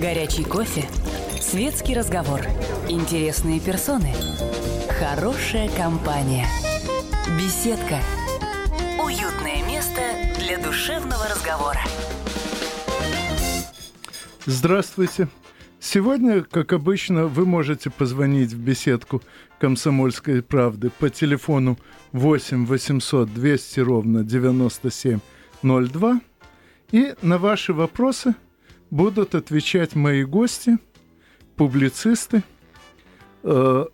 Горячий кофе. Светский разговор. Интересные персоны. Хорошая компания. Беседка. Уютное место для душевного разговора. Здравствуйте. Сегодня, как обычно, вы можете позвонить в беседку «Комсомольской правды» по телефону 8 800 200 ровно 9702. И на ваши вопросы будут отвечать мои гости, публицисты, э,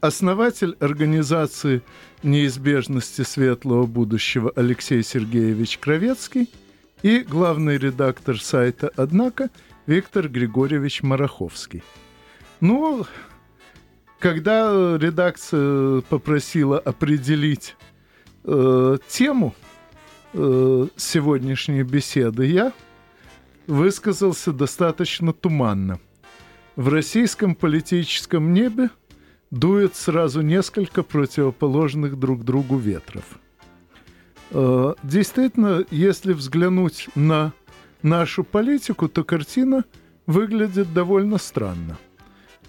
основатель организации неизбежности светлого будущего Алексей Сергеевич Кровецкий и главный редактор сайта «Однако» Виктор Григорьевич Мараховский. Ну, когда редакция попросила определить э, тему э, сегодняшней беседы, я высказался достаточно туманно. В российском политическом небе дует сразу несколько противоположных друг другу ветров. Э, действительно, если взглянуть на нашу политику, то картина выглядит довольно странно.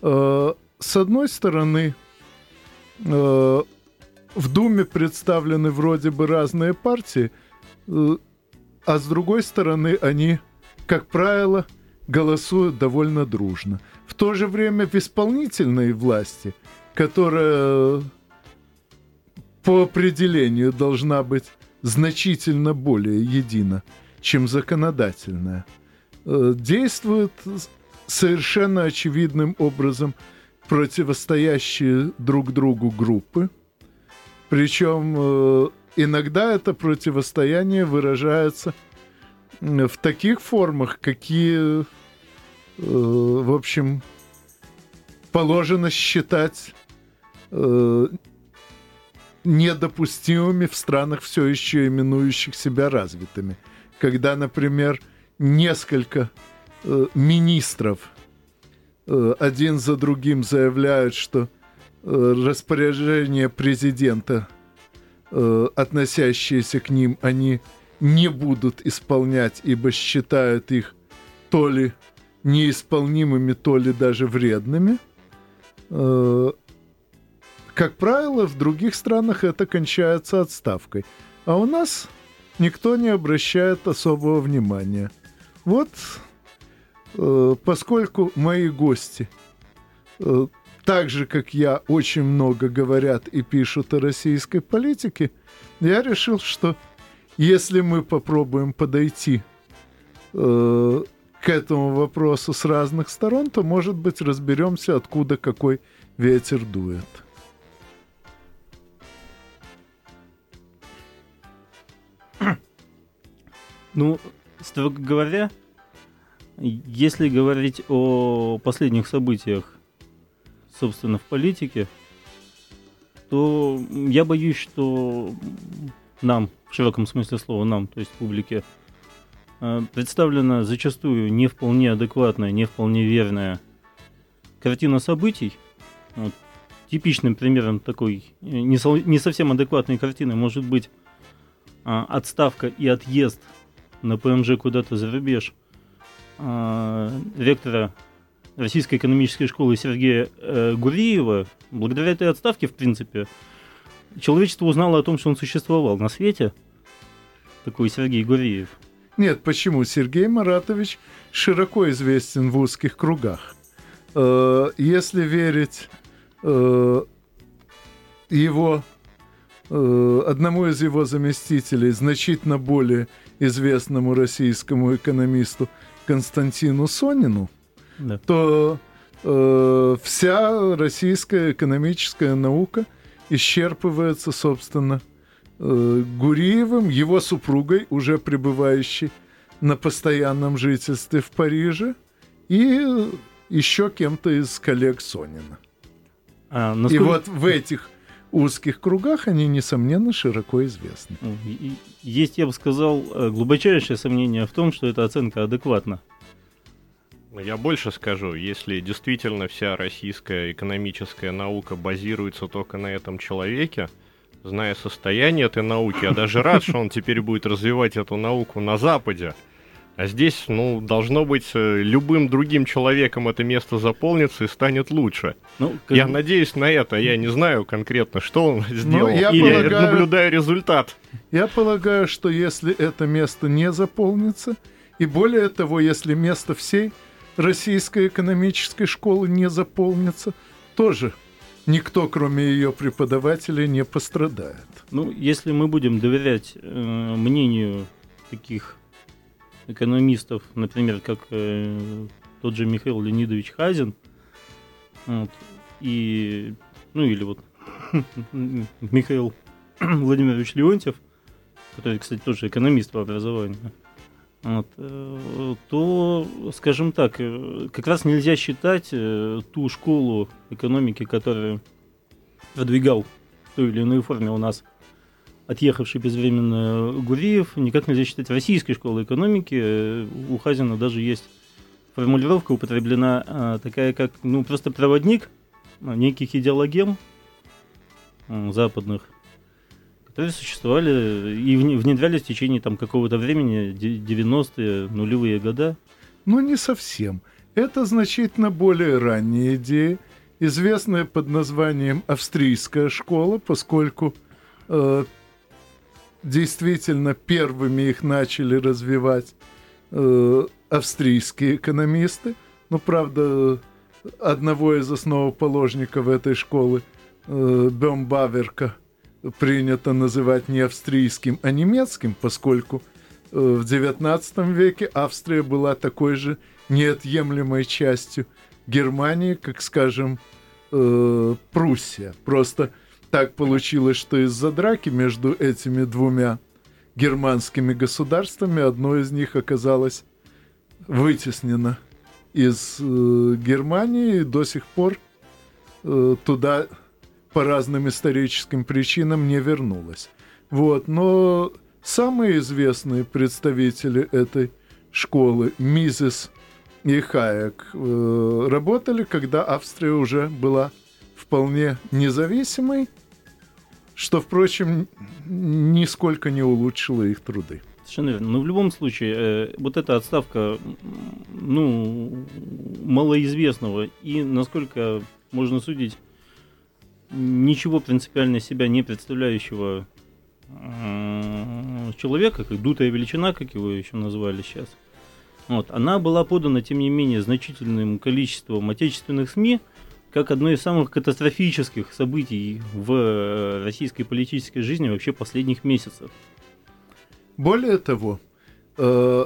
Э, с одной стороны, э, в Думе представлены вроде бы разные партии, а с другой стороны, они, как правило, голосуют довольно дружно. В то же время в исполнительной власти, которая по определению должна быть значительно более едина, чем законодательная, э, действуют совершенно очевидным образом противостоящие друг другу группы. Причем э, иногда это противостояние выражается в таких формах, какие, э, в общем, положено считать недопустимыми в странах, все еще именующих себя развитыми. Когда, например, несколько э, министров э, один за другим заявляют, что э, распоряжения президента, э, относящиеся к ним, они не будут исполнять, ибо считают их то ли неисполнимыми, то ли даже вредными. Э, как правило, в других странах это кончается отставкой. А у нас никто не обращает особого внимания. Вот, э, поскольку мои гости, э, так же, как я, очень много говорят и пишут о российской политике, я решил, что если мы попробуем подойти э, к этому вопросу с разных сторон, то, может быть, разберемся, откуда какой ветер дует. Ну, строго говоря, если говорить о последних событиях, собственно, в политике, то я боюсь, что нам, в широком смысле слова нам, то есть публике, э, представлена зачастую не вполне адекватная, не вполне верная картина событий. Вот. Типичным примером такой э, не, не совсем адекватной картины может быть а, отставка и отъезд на ПМЖ куда-то за рубеж а, ректора Российской экономической школы Сергея э, Гуриева, благодаря этой отставке, в принципе, человечество узнало о том, что он существовал на свете, такой Сергей Гуриев. Нет, почему? Сергей Маратович широко известен в узких кругах. Э, если верить э, его одному из его заместителей, значительно более известному российскому экономисту Константину Сонину, да. то э, вся российская экономическая наука исчерпывается, собственно, э, Гуриевым, его супругой, уже пребывающей на постоянном жительстве в Париже, и еще кем-то из коллег Сонина. А, насколько... И вот в этих узких кругах они, несомненно, широко известны. Есть, я бы сказал, э, глубочайшее сомнение в том, что эта оценка адекватна. Ну, я больше скажу, если действительно вся российская экономическая наука базируется только на этом человеке, зная состояние этой науки, я даже рад, что он теперь будет развивать эту науку на Западе, А здесь, ну, должно быть, э, любым другим человеком это место заполнится и станет лучше. Ну, как... Я надеюсь на это, я не знаю конкретно, что он ну, сделал, я или полагаю, наблюдаю результат. Я полагаю, что если это место не заполнится, и более того, если место всей российской экономической школы не заполнится, тоже никто, кроме ее преподавателей, не пострадает. Ну, если мы будем доверять э, мнению таких экономистов, например, как э, тот же Михаил Леонидович Хазин, вот, и, ну или вот Михаил Владимирович Леонтьев, который, кстати, тоже экономист по образованию, вот, э, то, скажем так, э, как раз нельзя считать э, ту школу экономики, которую продвигал в той или иной форме у нас отъехавший безвременно Гуриев, никак нельзя считать российской школой экономики. У Хазина даже есть формулировка употреблена такая, как ну, просто проводник неких идеологем западных, которые существовали и внедрялись в течение там, какого-то времени, 90-е, нулевые года. Ну, не совсем. Это значительно более ранние идеи, известная под названием «Австрийская школа», поскольку э, действительно первыми их начали развивать э, австрийские экономисты. Ну, правда, одного из основоположников этой школы, э, Бембаверка, принято называть не австрийским, а немецким, поскольку э, в XIX веке Австрия была такой же неотъемлемой частью Германии, как, скажем, э, Пруссия. Просто так получилось, что из-за драки между этими двумя германскими государствами одно из них оказалось вытеснено из э, Германии и до сих пор туда по разным историческим причинам не вернулось. Вот, но самые известные представители этой школы, Мизес и Хаек, э, работали, когда Австрия уже была вполне независимой, что, впрочем, нисколько не улучшило их труды. Совершенно верно. Но в любом случае, э, вот эта отставка, ну, малоизвестного и, насколько можно судить, ничего принципиально себя не представляющего человека, как дутая величина, как его еще назвали сейчас, вот, она была подана, тем не менее, значительным количеством отечественных СМИ, как одно из самых катастрофических событий в э, российской политической жизни вообще последних месяцев. Более того, э,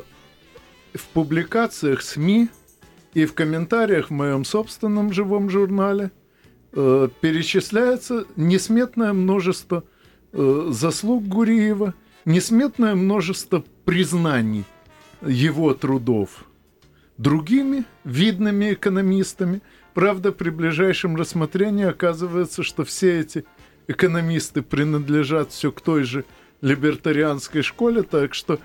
в публикациях СМИ и в комментариях в моем собственном живом журнале э, перечисляется несметное множество заслуг Гуриева, несметное множество признаний его трудов. Другими видными экономистами – Правда, при ближайшем рассмотрении оказывается, что все эти экономисты принадлежат все к той же либертарианской школе, так что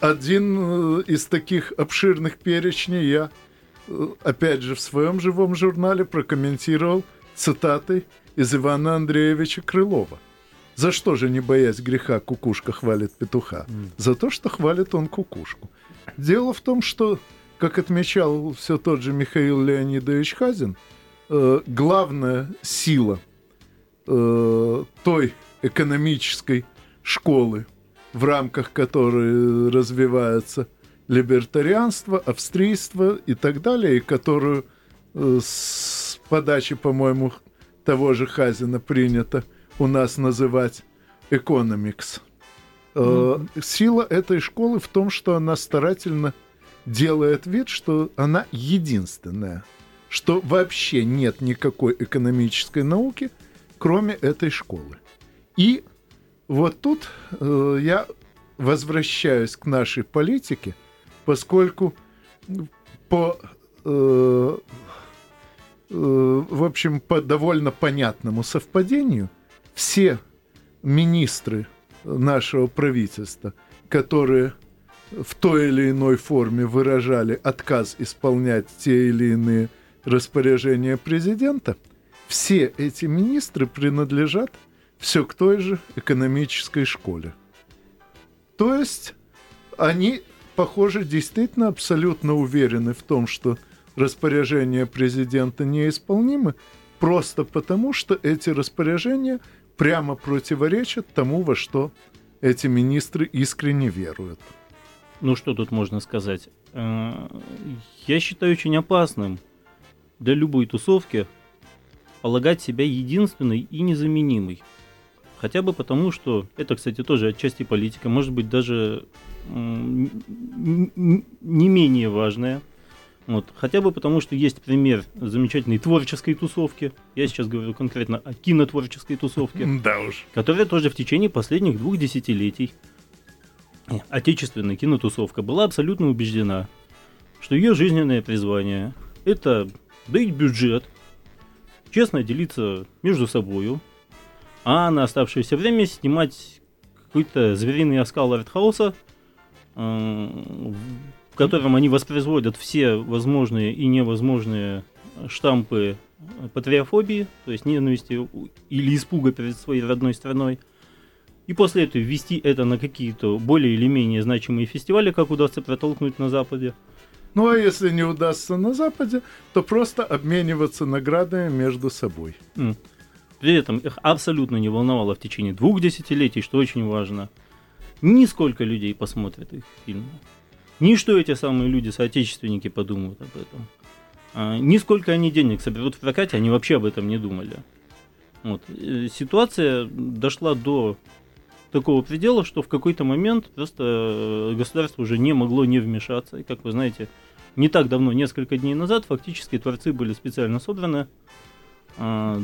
один э, из таких обширных перечней я, э, опять же, в своем живом журнале прокомментировал цитатой из Ивана Андреевича Крылова. За что же, не боясь греха, кукушка хвалит петуха? За то, что хвалит он кукушку. Дело в том, что как отмечал все тот же Михаил Леонидович Хазин, э, главная сила э, той экономической школы, в рамках которой развивается либертарианство, австрийство и так далее, и которую э, с подачи, по-моему, того же Хазина принято у нас называть экономикс. Mm-hmm. Сила этой школы в том, что она старательно делает вид, что она единственная, что вообще нет никакой экономической науки, кроме этой школы. И вот тут э, я возвращаюсь к нашей политике, поскольку по, э, э, в общем, по довольно понятному совпадению все министры нашего правительства, которые в той или иной форме выражали отказ исполнять те или иные распоряжения президента, все эти министры принадлежат все к той же экономической школе. То есть они похоже, действительно абсолютно уверены в том, что распоряжения президента неисполнимы, просто потому, что эти распоряжения прямо противоречат тому, во что эти министры искренне веруют. Ну что тут можно сказать? Э, я считаю очень опасным для любой тусовки полагать себя единственной и незаменимой. Хотя бы потому, что это, кстати, тоже отчасти политика, может быть, даже не менее важная. Вот. Хотя бы потому, что есть пример замечательной творческой тусовки. Я сейчас говорю конкретно о кинотворческой тусовке. Да уж. Которая тоже в течение последних двух десятилетий отечественная кинотусовка была абсолютно убеждена, что ее жизненное призвание – это дать бюджет, честно делиться между собою, а на оставшееся время снимать какой-то звериный оскал артхауса, э, в котором они воспроизводят все возможные и невозможные штампы патриофобии, то есть ненависти или испуга перед своей родной страной. И после этого ввести это на какие-то более или менее значимые фестивали, как удастся протолкнуть на Западе. Ну а если не удастся на Западе, то просто обмениваться наградами между собой. Mm. При этом их абсолютно не волновало в течение двух десятилетий, что очень важно. Ни сколько людей посмотрят их фильмы. Ни что эти самые люди, соотечественники, подумают об этом. А, они денег соберут в прокате, они вообще об этом не думали. Вот. Э, ситуация дошла до такого предела, что в какой-то момент просто э, государство уже не могло не вмешаться. И, как вы знаете, не так давно, несколько дней назад, фактически творцы были специально собраны а,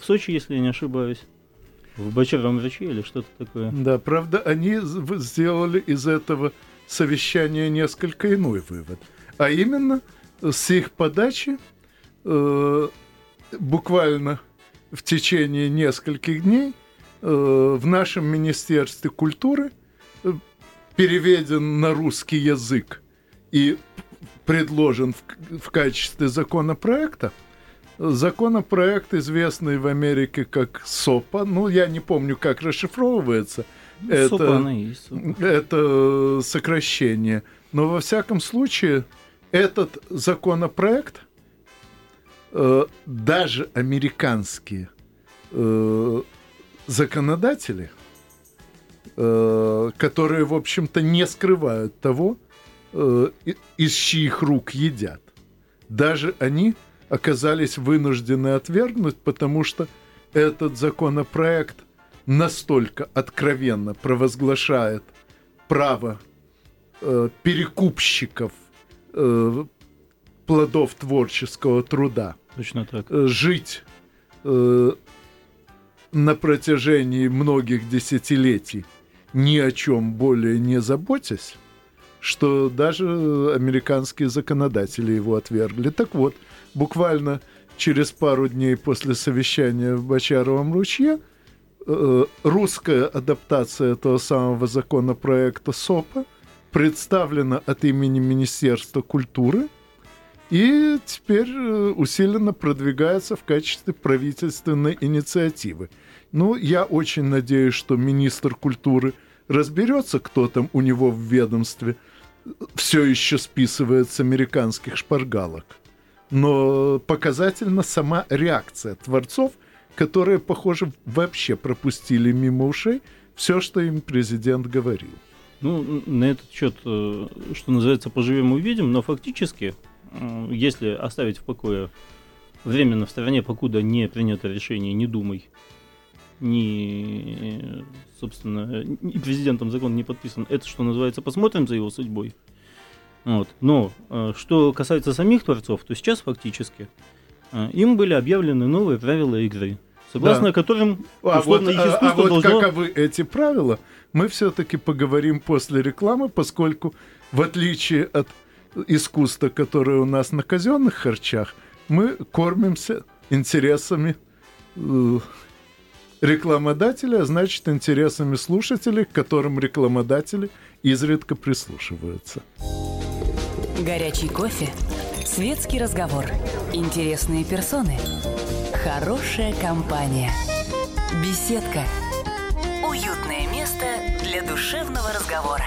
в Сочи, если я не ошибаюсь. В Бочаровом враче или что-то такое. Да, правда, они сделали из этого совещания несколько иной вывод. А именно, с их подачи э, буквально в течение нескольких дней э, в нашем Министерстве культуры э, переведен на русский язык и предложен в, в качестве законопроекта законопроект, известный в Америке как СОПа, ну, я не помню, как расшифровывается. Ну, это, СОПа есть, это сокращение. Но во всяком случае, этот законопроект э, даже американские э, законодатели, э, которые, в общем-то, не скрывают того, э, из чьих рук едят, даже они оказались вынуждены отвергнуть, потому что этот законопроект настолько откровенно провозглашает право э, перекупщиков э, плодов творческого труда Точно так. Э, жить э, на протяжении многих десятилетий ни о чем более не заботясь, что даже американские законодатели его отвергли. Так вот, буквально через пару дней после совещания в Бочаровом ручье русская адаптация этого самого законопроекта СОПа представлена от имени Министерства культуры и теперь э, усиленно продвигается в качестве правительственной инициативы. Ну, я очень надеюсь, что министр культуры разберется, кто там у него в ведомстве все еще списывает с американских шпаргалок но показательна сама реакция творцов, которые, похоже, вообще пропустили мимо ушей все, что им президент говорил. Ну, на этот счет, э, что называется, поживем увидим, но фактически, э, если оставить в покое временно в стороне, покуда не принято решение, не думай, ни, собственно, и президентом закон не подписан, это, что называется, посмотрим за его судьбой. Вот. Но э, что касается самих творцов, то сейчас фактически им были объявлены новые правила игры, согласно да. которым а вот, их искусство а, а вот должно... каковы эти правила, мы все-таки поговорим после рекламы, поскольку в отличие от искусства, которое у нас на казенных харчах, мы кормимся интересами э, рекламодателя, а значит интересами слушателей, к которым рекламодатели изредка прислушиваются. Горячий кофе, светский разговор, интересные персоны, хорошая компания, беседка, уютное место для душевного разговора.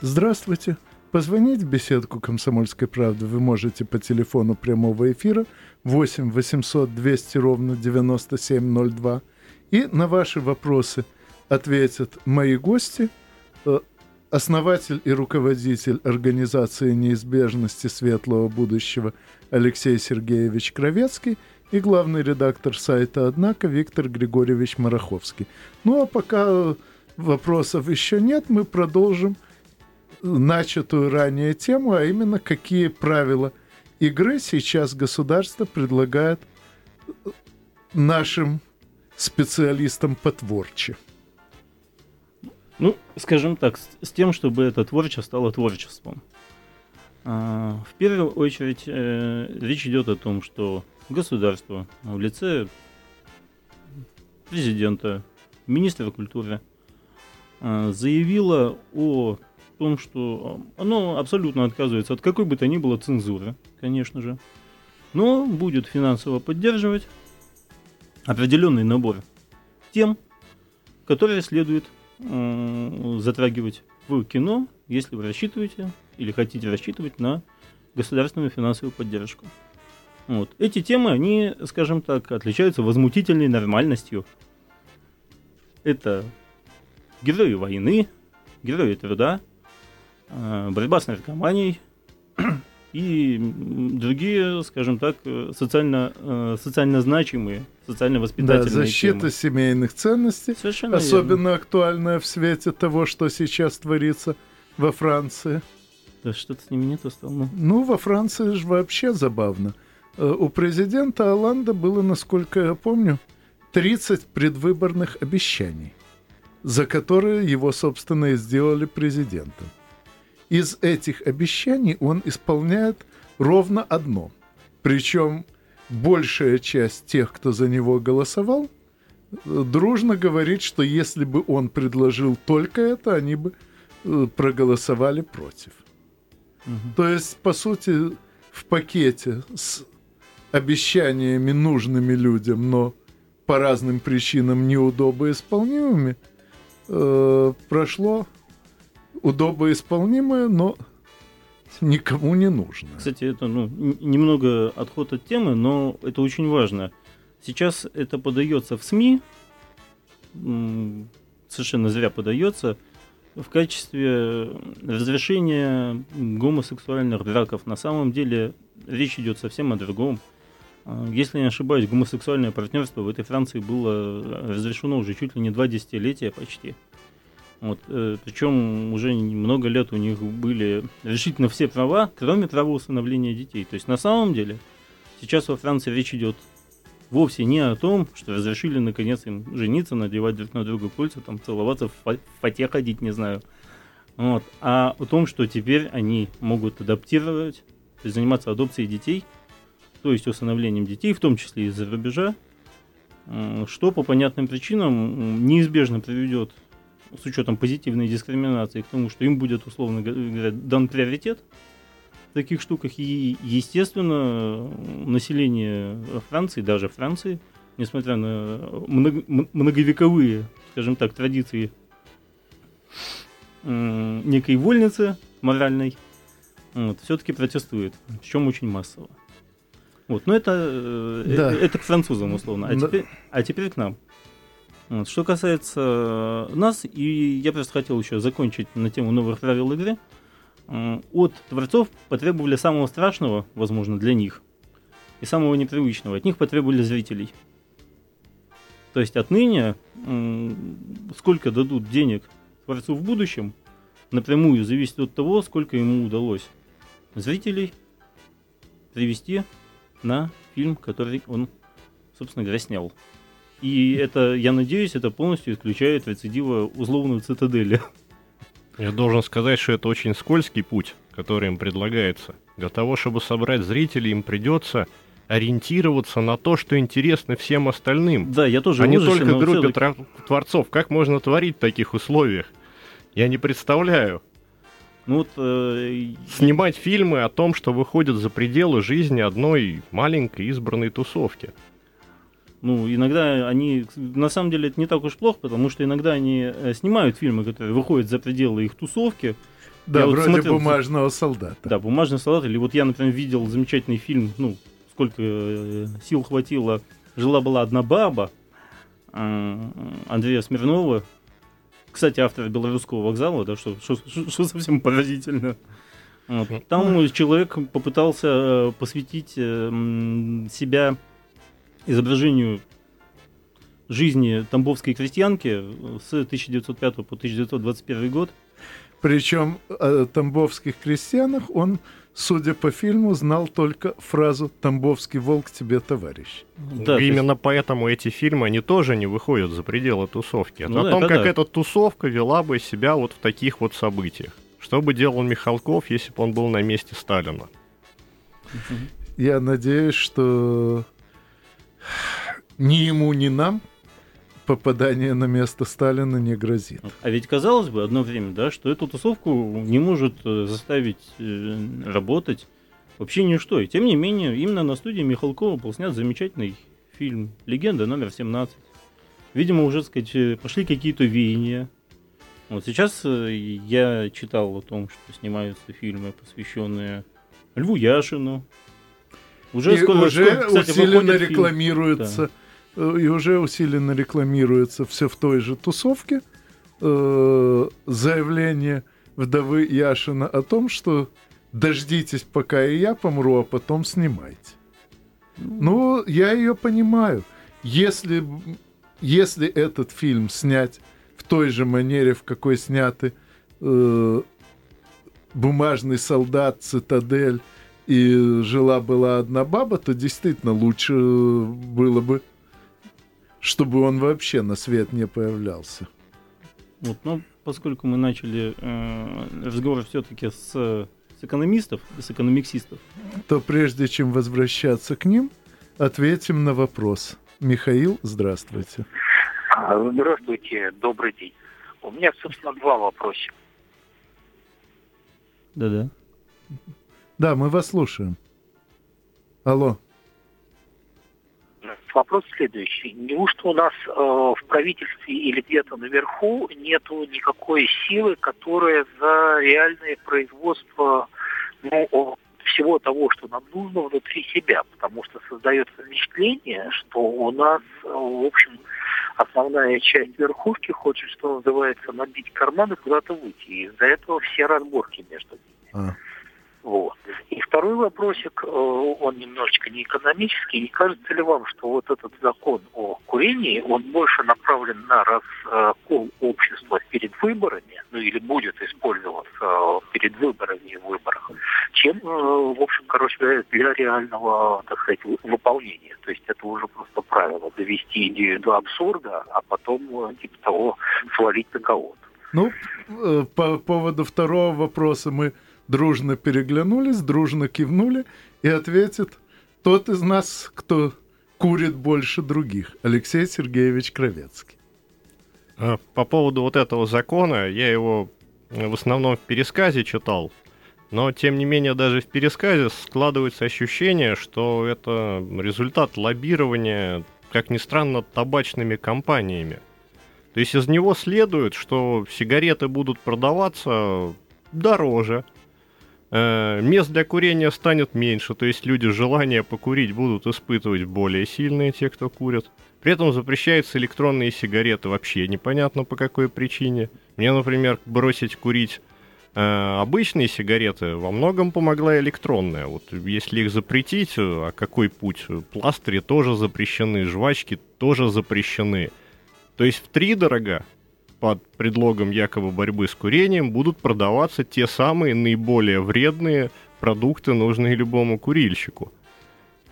Здравствуйте. Позвонить в беседку «Комсомольской правды» вы можете по телефону прямого эфира 8 800 200 ровно 9702. И на ваши вопросы ответят мои гости, э, основатель и руководитель организации неизбежности светлого будущего Алексей Сергеевич Кровецкий и главный редактор сайта «Однако» Виктор Григорьевич Мараховский. Ну а пока вопросов еще нет, мы продолжим начатую ранее тему, а именно какие правила игры сейчас государство предлагает нашим специалистам по творче. Ну, скажем так, с, с тем, чтобы это творчество стало творчеством. А, в первую очередь э, речь идет о том, что государство в лице президента, министра культуры э, заявило о том, что оно абсолютно отказывается от какой бы то ни было цензуры, конечно же, но будет финансово поддерживать определенный набор тем, которые следует э, затрагивать в кино, если вы рассчитываете или хотите рассчитывать на государственную финансовую поддержку. Вот. Эти темы, они, скажем так, отличаются возмутительной нормальностью. Это герои войны, герои труда, э, борьба с наркоманией и другие, скажем так, социально, э, социально значимые, социально воспитательные да, защита темы. семейных ценностей, Совершенно особенно верно. актуальная в свете того, что сейчас творится во Франции. Да что-то с ними нету стало. Ну. ну, во Франции же вообще забавно. Э, у президента Оланда было, насколько я помню, 30 предвыборных обещаний, за которые его, собственно, и сделали президентом. Из этих обещаний он исполняет ровно одно. Причем большая часть тех, кто за него голосовал, дружно говорит, что если бы он предложил только это, они бы э, проголосовали против. Угу. То есть, по сути, в пакете с обещаниями нужными людям, но по разным причинам неудобоисполнимыми, э, прошло удобоисполнимое, но никому не нужно. Кстати, это ну, немного отход от темы, но это очень важно. Сейчас это подается в СМИ, совершенно зря подается, в качестве разрешения гомосексуальных браков. На самом деле речь идет совсем о другом. А, если не ошибаюсь, гомосексуальное партнерство в этой Франции было разрешено уже чуть ли не два десятилетия почти. Вот, э, причем уже много лет у них были решительно все права, кроме права усыновления детей. То есть на самом деле сейчас во Франции речь идет вовсе не о том, что разрешили наконец им жениться, надевать друг на друга кольца, там целоваться, в фате ходить, не знаю. Вот, а о том, что теперь они могут адаптировать, то есть заниматься адопцией детей, то есть усыновлением детей, в том числе из-за рубежа, что по понятным причинам неизбежно приведет с учетом позитивной дискриминации к тому, что им будет, условно говоря, дан приоритет в таких штуках. И, естественно, население Франции, даже Франции, несмотря на много, многовековые, скажем так, традиции некой вольницы моральной, вот, все-таки протестует, причем очень массово. Вот, но это, э, да. это, это к французам условно. А, да. теперь, а теперь к нам. Вот. Что касается нас, и я просто хотел еще закончить на тему новых правил игры. От творцов потребовали самого страшного, возможно, для них, и самого непривычного. От них потребовали зрителей. То есть отныне сколько дадут денег творцу в будущем, напрямую зависит от того, сколько ему удалось зрителей привести на фильм, который он, собственно говоря, снял. И это, я надеюсь, это полностью исключает рецидива условную цитадели. Я должен сказать, что это очень скользкий путь, который им предлагается. Для того, чтобы собрать зрителей, им придется ориентироваться на то, что интересно всем остальным. Да, я тоже. А не только группе целый... творцов. Как можно творить в таких условиях? Я не представляю. Ну, вот, э... Снимать фильмы о том, что выходят за пределы жизни одной маленькой избранной тусовки. Ну, иногда они, на самом деле, это не так уж плохо, потому что иногда они э, снимают фильмы, которые выходят за пределы их тусовки, Да, я вроде вот смотрел, бумажного солдата. Да, бумажный солдат. Или вот я, например, видел замечательный фильм, ну, сколько э, сил хватило. Жила-была одна баба э, Андрея Смирнова. Кстати, автор белорусского вокзала, да, что, что, что совсем поразительно. Вот. Там человек попытался посвятить себя изображению жизни тамбовской крестьянки с 1905 по 1921 год. Причем о тамбовских крестьянах он, судя по фильму, знал только фразу «Тамбовский волк тебе товарищ». Да, Именно есть... поэтому эти фильмы, они тоже не выходят за пределы тусовки. Ну, о том, как да. эта тусовка вела бы себя вот в таких вот событиях. Что бы делал Михалков, если бы он был на месте Сталина? Я надеюсь, что ни ему, ни нам попадание на место Сталина не грозит. А ведь казалось бы одно время, да, что эту тусовку не может э, заставить э, работать вообще ничто. И тем не менее, именно на студии Михалкова был снят замечательный фильм «Легенда номер 17». Видимо, уже, так сказать, э, пошли какие-то веяния. Вот сейчас я читал о том, что снимаются фильмы, посвященные Льву Яшину. Уже, и скоро, уже скоро, кстати, усиленно рекламируется. Э, и уже усиленно рекламируется все в той же тусовке э, заявление вдовы Яшина о том, что дождитесь, пока и я помру, а потом снимайте. Ну, я ее понимаю. Если, если этот фильм снять в той же манере, в какой сняты э, «Бумажный солдат», «Цитадель» и «Жила-была одна баба», то действительно лучше было бы чтобы он вообще на свет не появлялся. Вот, но поскольку мы начали э, разговор все-таки с, с экономистов, с экономиксистов, то прежде чем возвращаться к ним, ответим на вопрос. Михаил, здравствуйте. А, здравствуйте, добрый день. У меня, собственно, два вопроса. Да-да. Да, мы вас слушаем. Алло. Вопрос следующий. Неужто у нас э, в правительстве или где-то наверху нету никакой силы, которая за реальное производство ну, всего того, что нам нужно внутри себя? Потому что создается впечатление, что у нас, э, в общем, основная часть верхушки хочет, что называется, набить карманы куда-то выйти. И из-за этого все разборки между ними. А. Вот. И второй вопросик, э, он немножечко не экономический. Не кажется ли вам, что вот этот закон о курении, он больше направлен на раскол общества перед выборами, ну или будет использоваться э, перед выборами и выборах, чем, э, в общем, короче говоря, для реального, так сказать, выполнения. То есть это уже просто правило довести идею до абсурда, а потом, типа того, свалить на кого-то. Ну, по поводу второго вопроса мы дружно переглянулись, дружно кивнули и ответит тот из нас, кто курит больше других, Алексей Сергеевич Кровецкий. А, по поводу вот этого закона, я его в основном в пересказе читал, но тем не менее даже в пересказе складывается ощущение, что это результат лоббирования, как ни странно, табачными компаниями. То есть из него следует, что сигареты будут продаваться дороже, Э, мест для курения станет меньше, то есть люди желание покурить будут испытывать более сильные, те, кто курят. При этом запрещаются электронные сигареты вообще непонятно по какой причине. Мне, например, бросить курить э, обычные сигареты во многом помогла электронная. Вот если их запретить, а какой путь? Пластыри тоже запрещены, жвачки тоже запрещены. То есть в три дорога под предлогом якобы борьбы с курением будут продаваться те самые наиболее вредные продукты, нужные любому курильщику.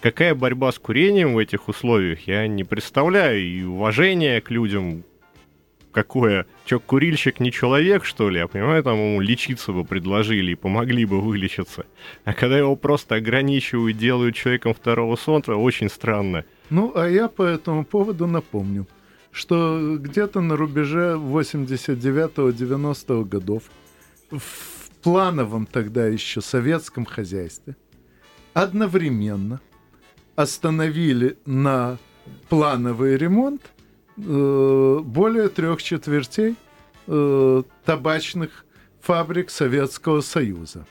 Какая борьба с курением в этих условиях, я не представляю. И уважение к людям какое. Че, курильщик не человек, что ли? Я понимаю, там ему лечиться бы предложили и помогли бы вылечиться. А когда его просто ограничивают, делают человеком второго сорта, очень странно. Ну, а я по этому поводу напомню что где-то на рубеже 89-90 годов в плановом тогда еще советском хозяйстве одновременно остановили на плановый ремонт э, более трех четвертей э, табачных фабрик Советского Союза.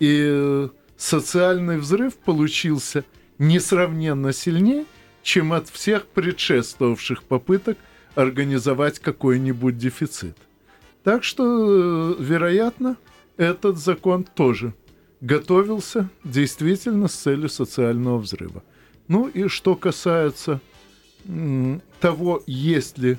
И социальный взрыв получился несравненно сильнее, чем от всех предшествовавших попыток организовать какой-нибудь дефицит. Так что, вероятно, этот закон тоже готовился действительно с целью социального взрыва. Ну и что касается того, есть ли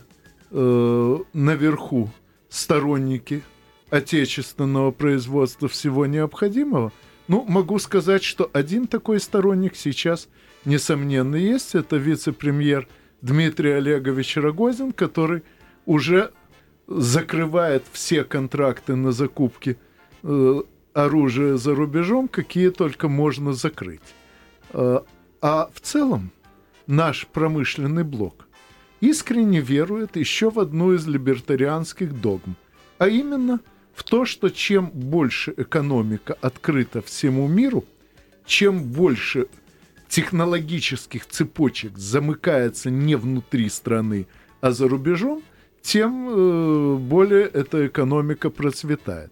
э, наверху сторонники отечественного производства всего необходимого, ну, могу сказать, что один такой сторонник сейчас, несомненно, есть. Это вице-премьер Дмитрий Олегович Рогозин, который уже закрывает все контракты на закупки э, оружия за рубежом, какие только можно закрыть. Э, а в целом наш промышленный блок искренне верует еще в одну из либертарианских догм, а именно в то, что чем больше экономика открыта всему миру, чем больше технологических цепочек замыкается не внутри страны, а за рубежом, тем э, более эта экономика процветает.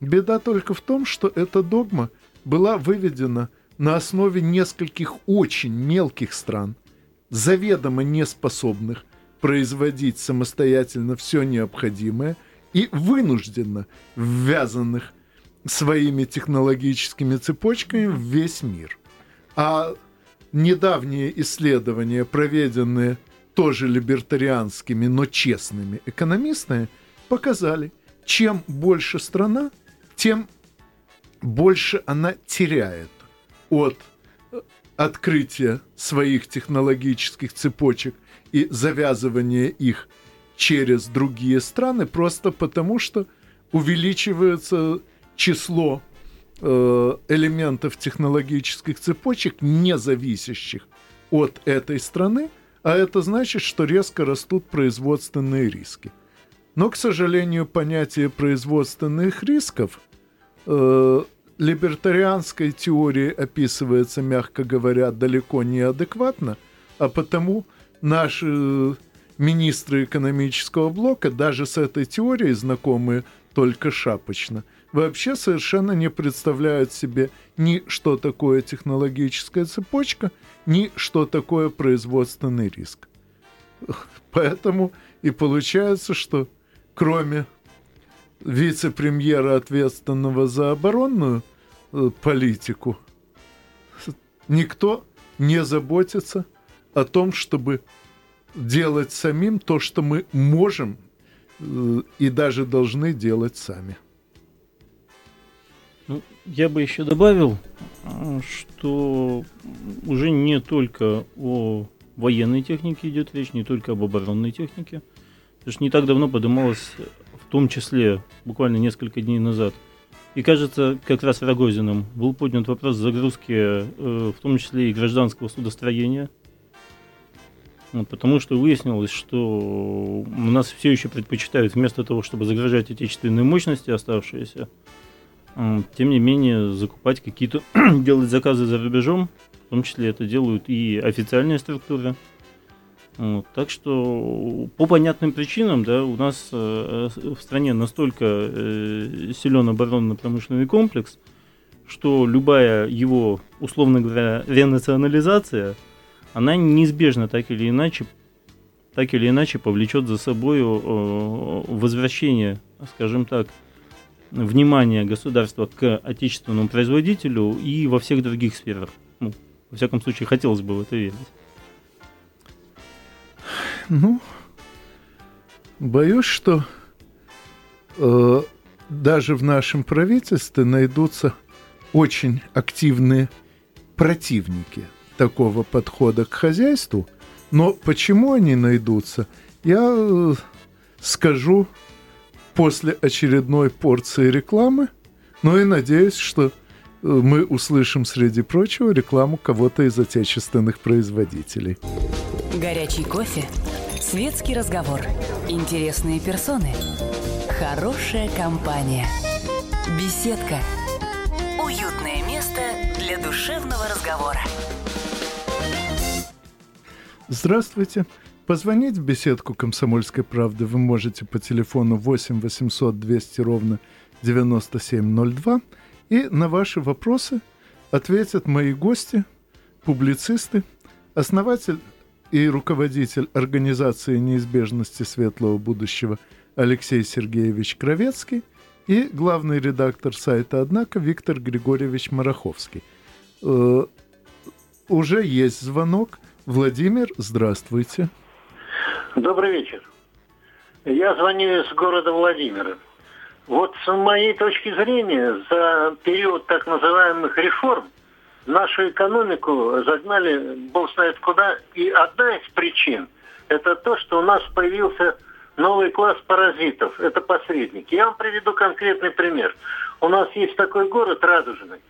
Беда только в том, что эта догма была выведена на основе нескольких очень мелких стран, заведомо неспособных производить самостоятельно все необходимое и вынужденно ввязанных своими технологическими цепочками в весь мир. А недавние исследования, проведенные тоже либертарианскими, но честными экономистами, показали, чем больше страна, тем больше она теряет от открытия своих технологических цепочек и завязывания их через другие страны, просто потому что увеличивается число элементов технологических цепочек, не зависящих от этой страны, а это значит, что резко растут производственные риски. Но, к сожалению, понятие производственных рисков э, либертарианской теории описывается, мягко говоря, далеко не адекватно, а потому наши э, министры экономического блока даже с этой теорией знакомые только шапочно, вообще совершенно не представляют себе ни что такое технологическая цепочка, ни что такое производственный риск. Поэтому и получается, что кроме вице-премьера, ответственного за оборонную э, политику, никто не заботится о том, чтобы делать самим то, что мы можем э, и даже должны делать сами. Ну, я бы еще добавил, что уже не только о военной технике идет речь, не только об оборонной технике. Потому что не так давно подымалась в том числе буквально несколько дней назад. И кажется, как раз Рогозиным был поднят вопрос загрузки, э, в том числе и гражданского судостроения. Вот, потому что выяснилось, что у нас все еще предпочитают вместо того, чтобы загружать отечественные мощности оставшиеся, тем не менее закупать какие-то, делать заказы за рубежом, в том числе это делают и официальные структуры. Вот, так что по понятным причинам, да, у нас э, в стране настолько э, силен оборонно-промышленный комплекс, что любая его, условно говоря, ренационализация, она неизбежно так или иначе, так или иначе повлечет за собой э, возвращение, скажем так, внимания государства к отечественному производителю и во всех других сферах. Ну, во всяком случае, хотелось бы в это верить. Ну, боюсь, что э, даже в нашем правительстве найдутся очень активные противники такого подхода к хозяйству. Но почему они найдутся, я э, скажу после очередной порции рекламы. Ну и надеюсь, что э, мы услышим, среди прочего, рекламу кого-то из отечественных производителей. Горячий кофе Светский разговор. Интересные персоны. Хорошая компания. Беседка. Уютное место для душевного разговора. Здравствуйте. Позвонить в беседку «Комсомольской правды» вы можете по телефону 8 800 200 ровно 9702. И на ваши вопросы ответят мои гости, публицисты, основатель и руководитель организации неизбежности светлого будущего Алексей Сергеевич Кровецкий и главный редактор сайта «Однако» Виктор Григорьевич Мараховский. Э, уже есть звонок. Владимир, здравствуйте. Добрый вечер. Я звоню из города Владимира. Вот с моей точки зрения, за период так называемых реформ нашу экономику загнали, бог знает куда. И одна из причин – это то, что у нас появился новый класс паразитов. Это посредники. Я вам приведу конкретный пример. У нас есть такой город Радужный,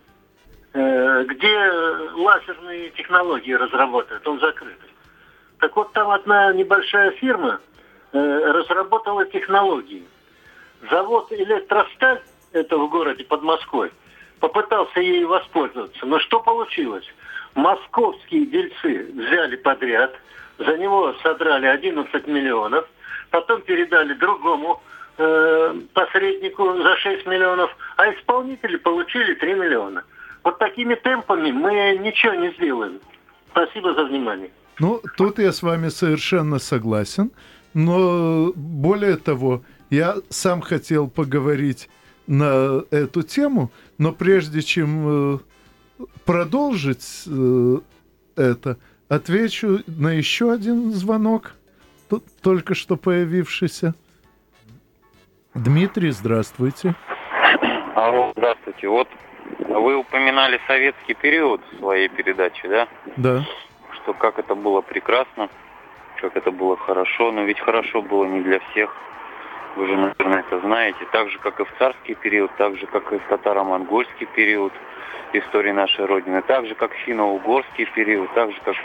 э, где лазерные технологии разработают. Он закрытый. Так вот, там одна небольшая фирма э, разработала технологии. Завод «Электросталь», это в городе под Москвой, попытался ей воспользоваться. Но что получилось? Московские дельцы взяли подряд, за него содрали 11 миллионов, потом передали другому э, посреднику за 6 миллионов, а исполнители получили 3 миллиона. Вот такими темпами мы ничего не сделаем. Спасибо за внимание. Ну, тут я с вами совершенно согласен. Но более того, я сам хотел поговорить на эту тему, но прежде чем э, продолжить э, это, отвечу на еще один звонок, только что появившийся. Дмитрий, здравствуйте. Алло, здравствуйте. Вот вы упоминали советский период в своей передаче, да? Да. Что как это было прекрасно, как это было хорошо, но ведь хорошо было не для всех. Вы же, наверное, это знаете. Так же, как и в царский период, так же, как и в татаро-монгольский период истории нашей Родины, так же, как в финно-угорский период, так же, как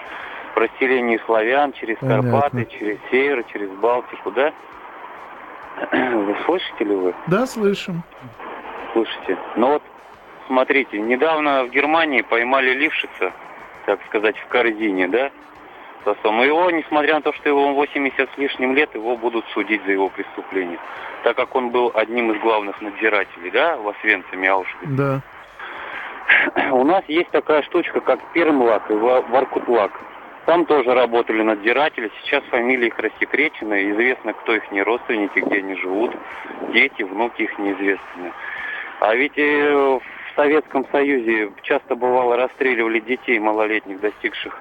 в расселении славян через Понятно. Карпаты, через север, через Балтику, да? Вы слышите ли вы? Да, слышим. Слышите? Ну вот, смотрите, недавно в Германии поймали Лившица, так сказать, в корзине, да? Но его, несмотря на то, что его 80 с лишним лет, его будут судить за его преступление. Так как он был одним из главных надзирателей, да, в Освенциме Аушвице. Да. У нас есть такая штучка, как Пермлак и Воркутлак. Там тоже работали надзиратели, сейчас фамилии их рассекречены, известно, кто их не родственники, где они живут, дети, внуки их неизвестны. А ведь э, в Советском Союзе часто бывало расстреливали детей малолетних, достигших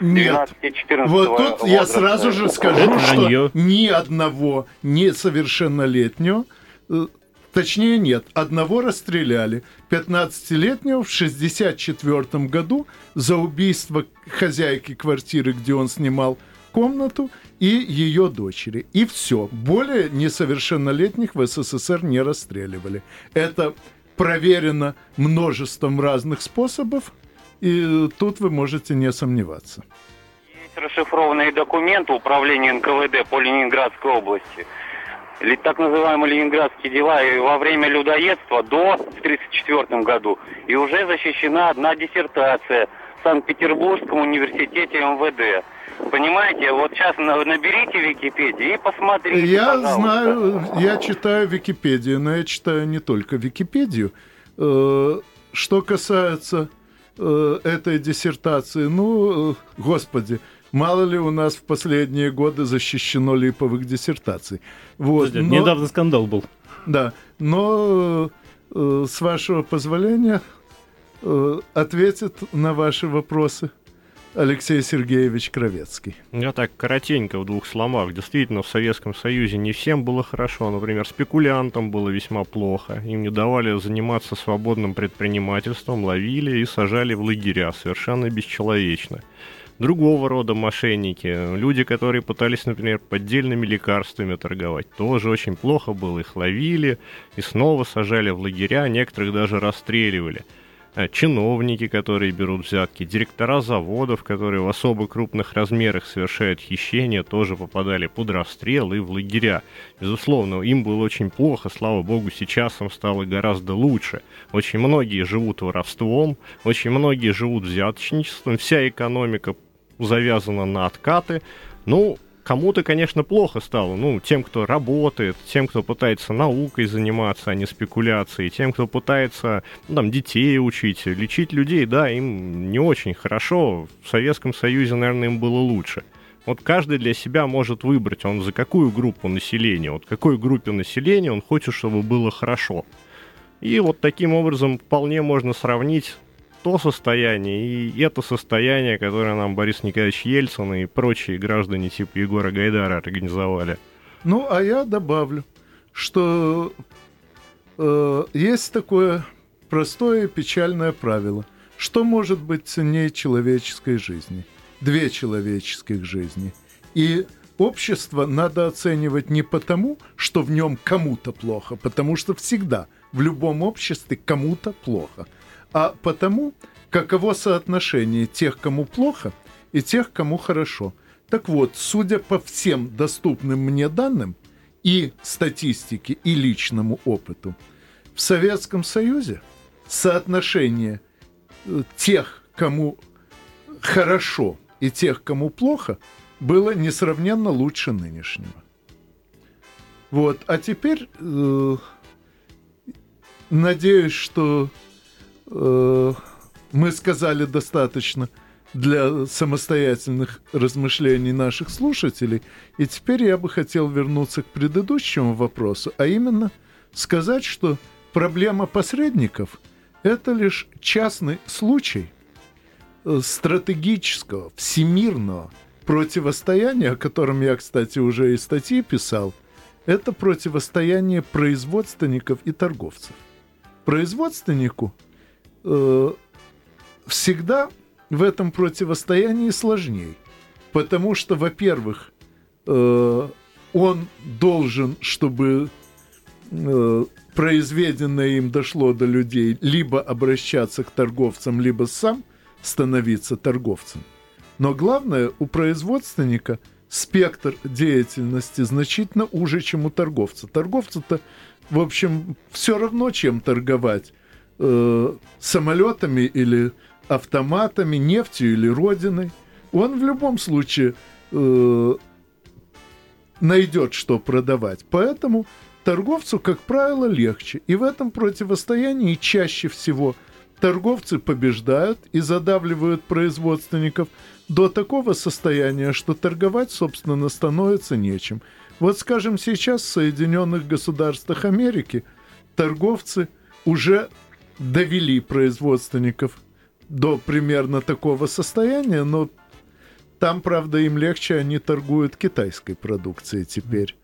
нет. Вот тут я сразу же скажу, что ни одного несовершеннолетнего, э, точнее нет, одного расстреляли, 15-летнего в 64 году за убийство хозяйки квартиры, где он снимал комнату, и ее дочери. И все. Более несовершеннолетних в СССР не расстреливали. Это проверено множеством разных способов, и тут вы можете не сомневаться. Есть расшифрованные документы управления НКВД по Ленинградской области. Так называемые ленинградские дела и во время людоедства до 1934 году. И уже защищена одна диссертация в Санкт-Петербургском университете МВД. Понимаете, вот сейчас наберите Википедию и посмотрите. Я пожалуйста. знаю, я читаю Википедию, но я читаю не только Википедию. Э, что касается э, этой диссертации, ну, э, господи, мало ли у нас в последние годы защищено липовых диссертаций. Вот, но, недавно скандал был. Да, но э, с вашего позволения э, ответит на ваши вопросы Алексей Сергеевич Кровецкий. Я так коротенько в двух словах. Действительно, в Советском Союзе не всем было хорошо. Например, спекулянтам было весьма плохо. Им не давали заниматься свободным предпринимательством, ловили и сажали в лагеря совершенно бесчеловечно. Другого рода мошенники, люди, которые пытались, например, поддельными лекарствами торговать, тоже очень плохо было. Их ловили и снова сажали в лагеря, некоторых даже расстреливали. Э, чиновники, которые берут взятки, директора заводов, которые в особо крупных размерах совершают хищения, тоже попадали под расстрел и в лагеря. Безусловно, им было очень плохо, слава богу, сейчас им стало гораздо лучше. Очень многие живут воровством, очень многие живут взяточничеством, вся экономика завязана на откаты. Ну, кому-то, конечно, плохо стало. Ну, тем, кто работает, тем, кто пытается наукой заниматься, а не спекуляцией, тем, кто пытается, ну, там, детей учить, лечить людей, да, им не очень хорошо. В Советском Союзе, наверное, им было лучше. Вот каждый для себя может выбрать, он за какую группу населения, вот какой группе населения он хочет, чтобы было хорошо. И вот таким образом вполне можно сравнить то состояние и это состояние, которое нам Борис Николаевич Ельцин и прочие граждане типа Егора Гайдара организовали. Ну, а я добавлю, что э, есть такое простое печальное правило. Что может быть ценнее человеческой жизни? Две человеческих жизни. И общество надо оценивать не потому, что в нем кому-то плохо, потому что всегда в любом обществе кому-то плохо – а потому, каково соотношение тех, кому плохо, и тех, кому хорошо. Так вот, судя по всем доступным мне данным и статистике, и личному опыту, в Советском Союзе соотношение э, тех, кому хорошо, и тех, кому плохо, было несравненно лучше нынешнего. Вот, а теперь э, надеюсь, что Э, мы сказали достаточно для самостоятельных размышлений наших слушателей. И теперь я бы хотел вернуться к предыдущему вопросу, а именно сказать, что проблема посредников – это лишь частный случай э, стратегического, всемирного противостояния, о котором я, кстати, уже и статьи писал, это противостояние производственников и торговцев. Производственнику – э, всегда в этом противостоянии сложнее. Потому что, во-первых, э, он должен, чтобы э, произведенное им дошло до людей, либо обращаться к торговцам, либо сам становиться торговцем. Но главное, у производственника спектр деятельности значительно уже, чем у торговца. Торговцу-то, в общем, все равно, чем торговать э, самолетами или автоматами, нефтью или родиной, он в любом случае э, найдет, что продавать. Поэтому торговцу, как правило, легче. И в этом противостоянии чаще всего торговцы побеждают и задавливают производственников до такого состояния, что торговать, собственно, становится нечем. Вот, скажем, сейчас в Соединенных Государствах Америки торговцы уже довели производственников до примерно такого состояния, но там, правда, им легче, они торгуют китайской продукцией теперь.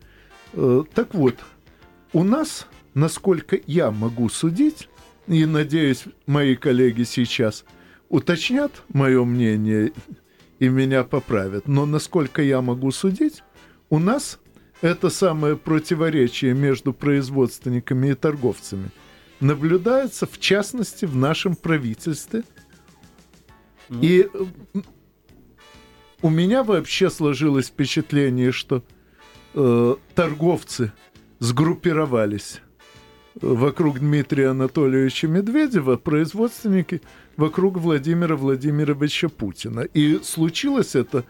Э, так вот, у нас, насколько я могу судить, и надеюсь, мои коллеги сейчас уточнят мое мнение и меня поправят, но насколько я могу судить, у нас это самое противоречие между производственниками и торговцами – наблюдается, в частности, в нашем правительстве. Mm. И у меня вообще сложилось впечатление, что э, торговцы сгруппировались вокруг Дмитрия Анатольевича Медведева, производственники вокруг Владимира Владимировича Путина. И случилось это,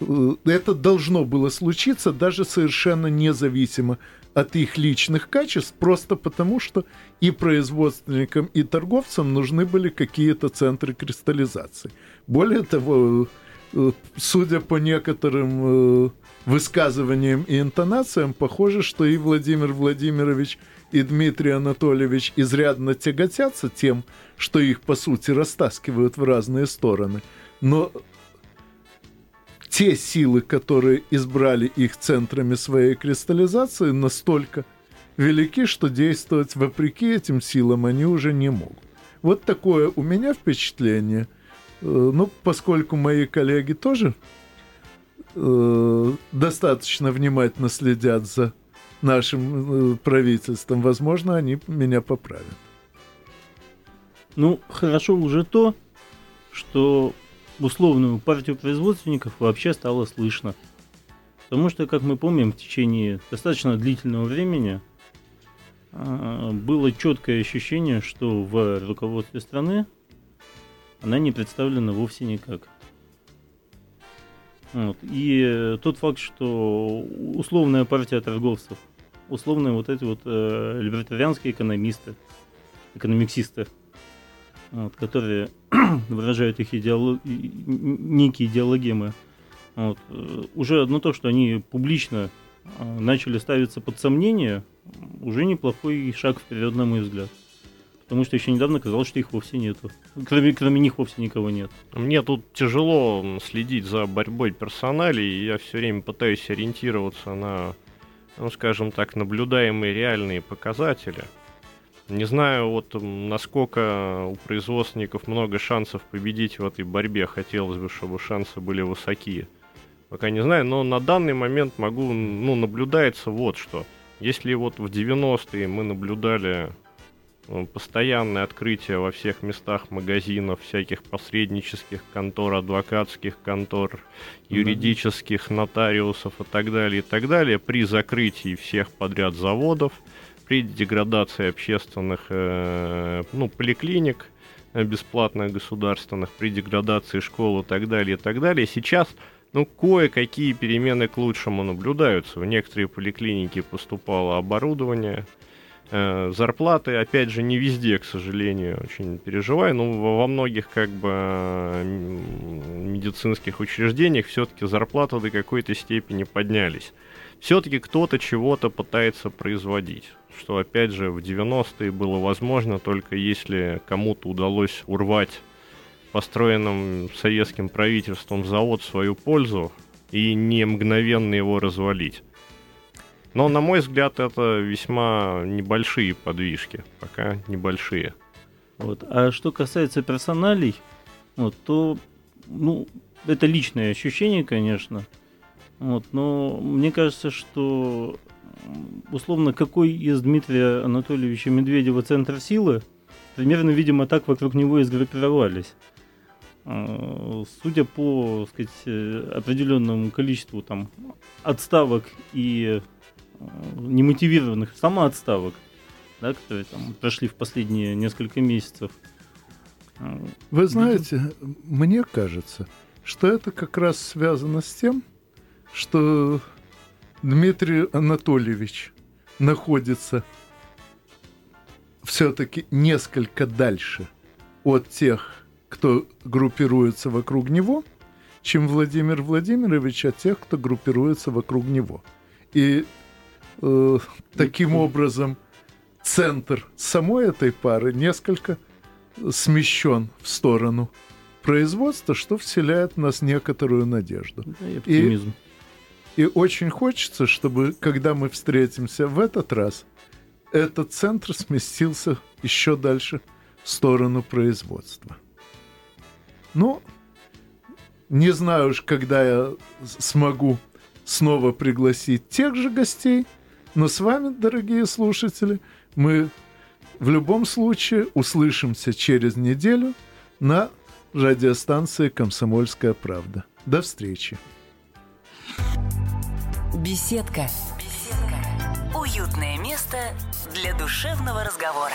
э, это должно было случиться даже совершенно независимо от их личных качеств, просто потому что и производственникам, и торговцам нужны были какие-то центры кристаллизации. Более того, э, судя по некоторым э, высказываниям и интонациям, похоже, что и Владимир Владимирович, и Дмитрий Анатольевич изрядно тяготятся тем, что их, по сути, растаскивают в разные стороны. Но те силы, которые избрали их центрами своей кристаллизации, настолько велики, что действовать вопреки этим силам они уже не могут. Вот такое у меня впечатление. Э, ну, поскольку мои коллеги тоже э, достаточно внимательно следят за нашим э, правительством, возможно, они меня поправят. Ну, хорошо уже то, что условную партию производственников вообще стало слышно. Потому что, как мы помним, в течение достаточно длительного времени а, было четкое ощущение, что в руководстве страны она не представлена вовсе никак. Вот. И тот факт, что условная партия торговцев, условные вот эти вот э, либертарианские экономисты, экономиксисты, вот, которые выражают их идеолог... некие идеологемы, вот, э, уже одно то, что они публично э, начали ставиться под сомнение, уже неплохой шаг вперед, на мой взгляд. Потому что еще недавно казалось, что их вовсе нету. Кроме, кроме них вовсе никого нет. Мне тут тяжело следить за борьбой персоналей. Я все время пытаюсь ориентироваться на, ну, скажем так, наблюдаемые реальные показатели. Не знаю, вот насколько у производственников много шансов победить в этой борьбе. Хотелось бы, чтобы шансы были высокие. Пока не знаю, но на данный момент могу, ну, наблюдается вот что. Если вот в 90-е мы наблюдали э, постоянное открытие во всех местах магазинов, всяких посреднических контор, адвокатских контор, юридических нотариусов и так далее, и так далее, при закрытии всех подряд заводов, при деградации общественных, э, ну, поликлиник, э, бесплатных государственных, при деградации школ и так далее, и так далее. Сейчас ну, кое-какие перемены к лучшему наблюдаются. В некоторые поликлиники поступало оборудование, э, зарплаты, опять же, не везде, к сожалению, очень переживаю, но во многих как бы медицинских учреждениях все-таки зарплаты до какой-то степени поднялись. Все-таки кто-то чего-то пытается производить что, опять же, в 90-е было возможно только если кому-то удалось урвать построенным советским правительством завод в свою пользу и не мгновенно его развалить. Но, на мой взгляд, это весьма небольшие подвижки, пока небольшие. Вот. А что касается персоналей, вот, то ну, это личное ощущение, конечно. Вот, но мне кажется, что условно какой из Дмитрия Анатольевича Медведева центр силы, примерно, видимо, так вокруг него и сгруппировались. Э, судя по сказать, э, определенному количеству там, отставок и э, немотивированных самоотставок, да, которые там прошли в последние несколько месяцев. Вы знаете, мне кажется, что это как раз связано с тем, что Дмитрий Анатольевич находится все-таки несколько дальше от тех кто группируется вокруг него, чем Владимир Владимирович от тех, кто группируется вокруг него. И э, таким образом центр самой этой пары несколько смещен в сторону производства, что вселяет в нас некоторую надежду. Да, и оптимизм. И, и очень хочется, чтобы, когда мы встретимся в этот раз, этот центр сместился еще дальше в сторону производства. Ну, не знаю уж, когда я смогу снова пригласить тех же гостей, но с вами, дорогие слушатели, мы в любом случае услышимся через неделю на радиостанции «Комсомольская правда». До встречи. Беседка. Беседка. Уютное место для душевного разговора.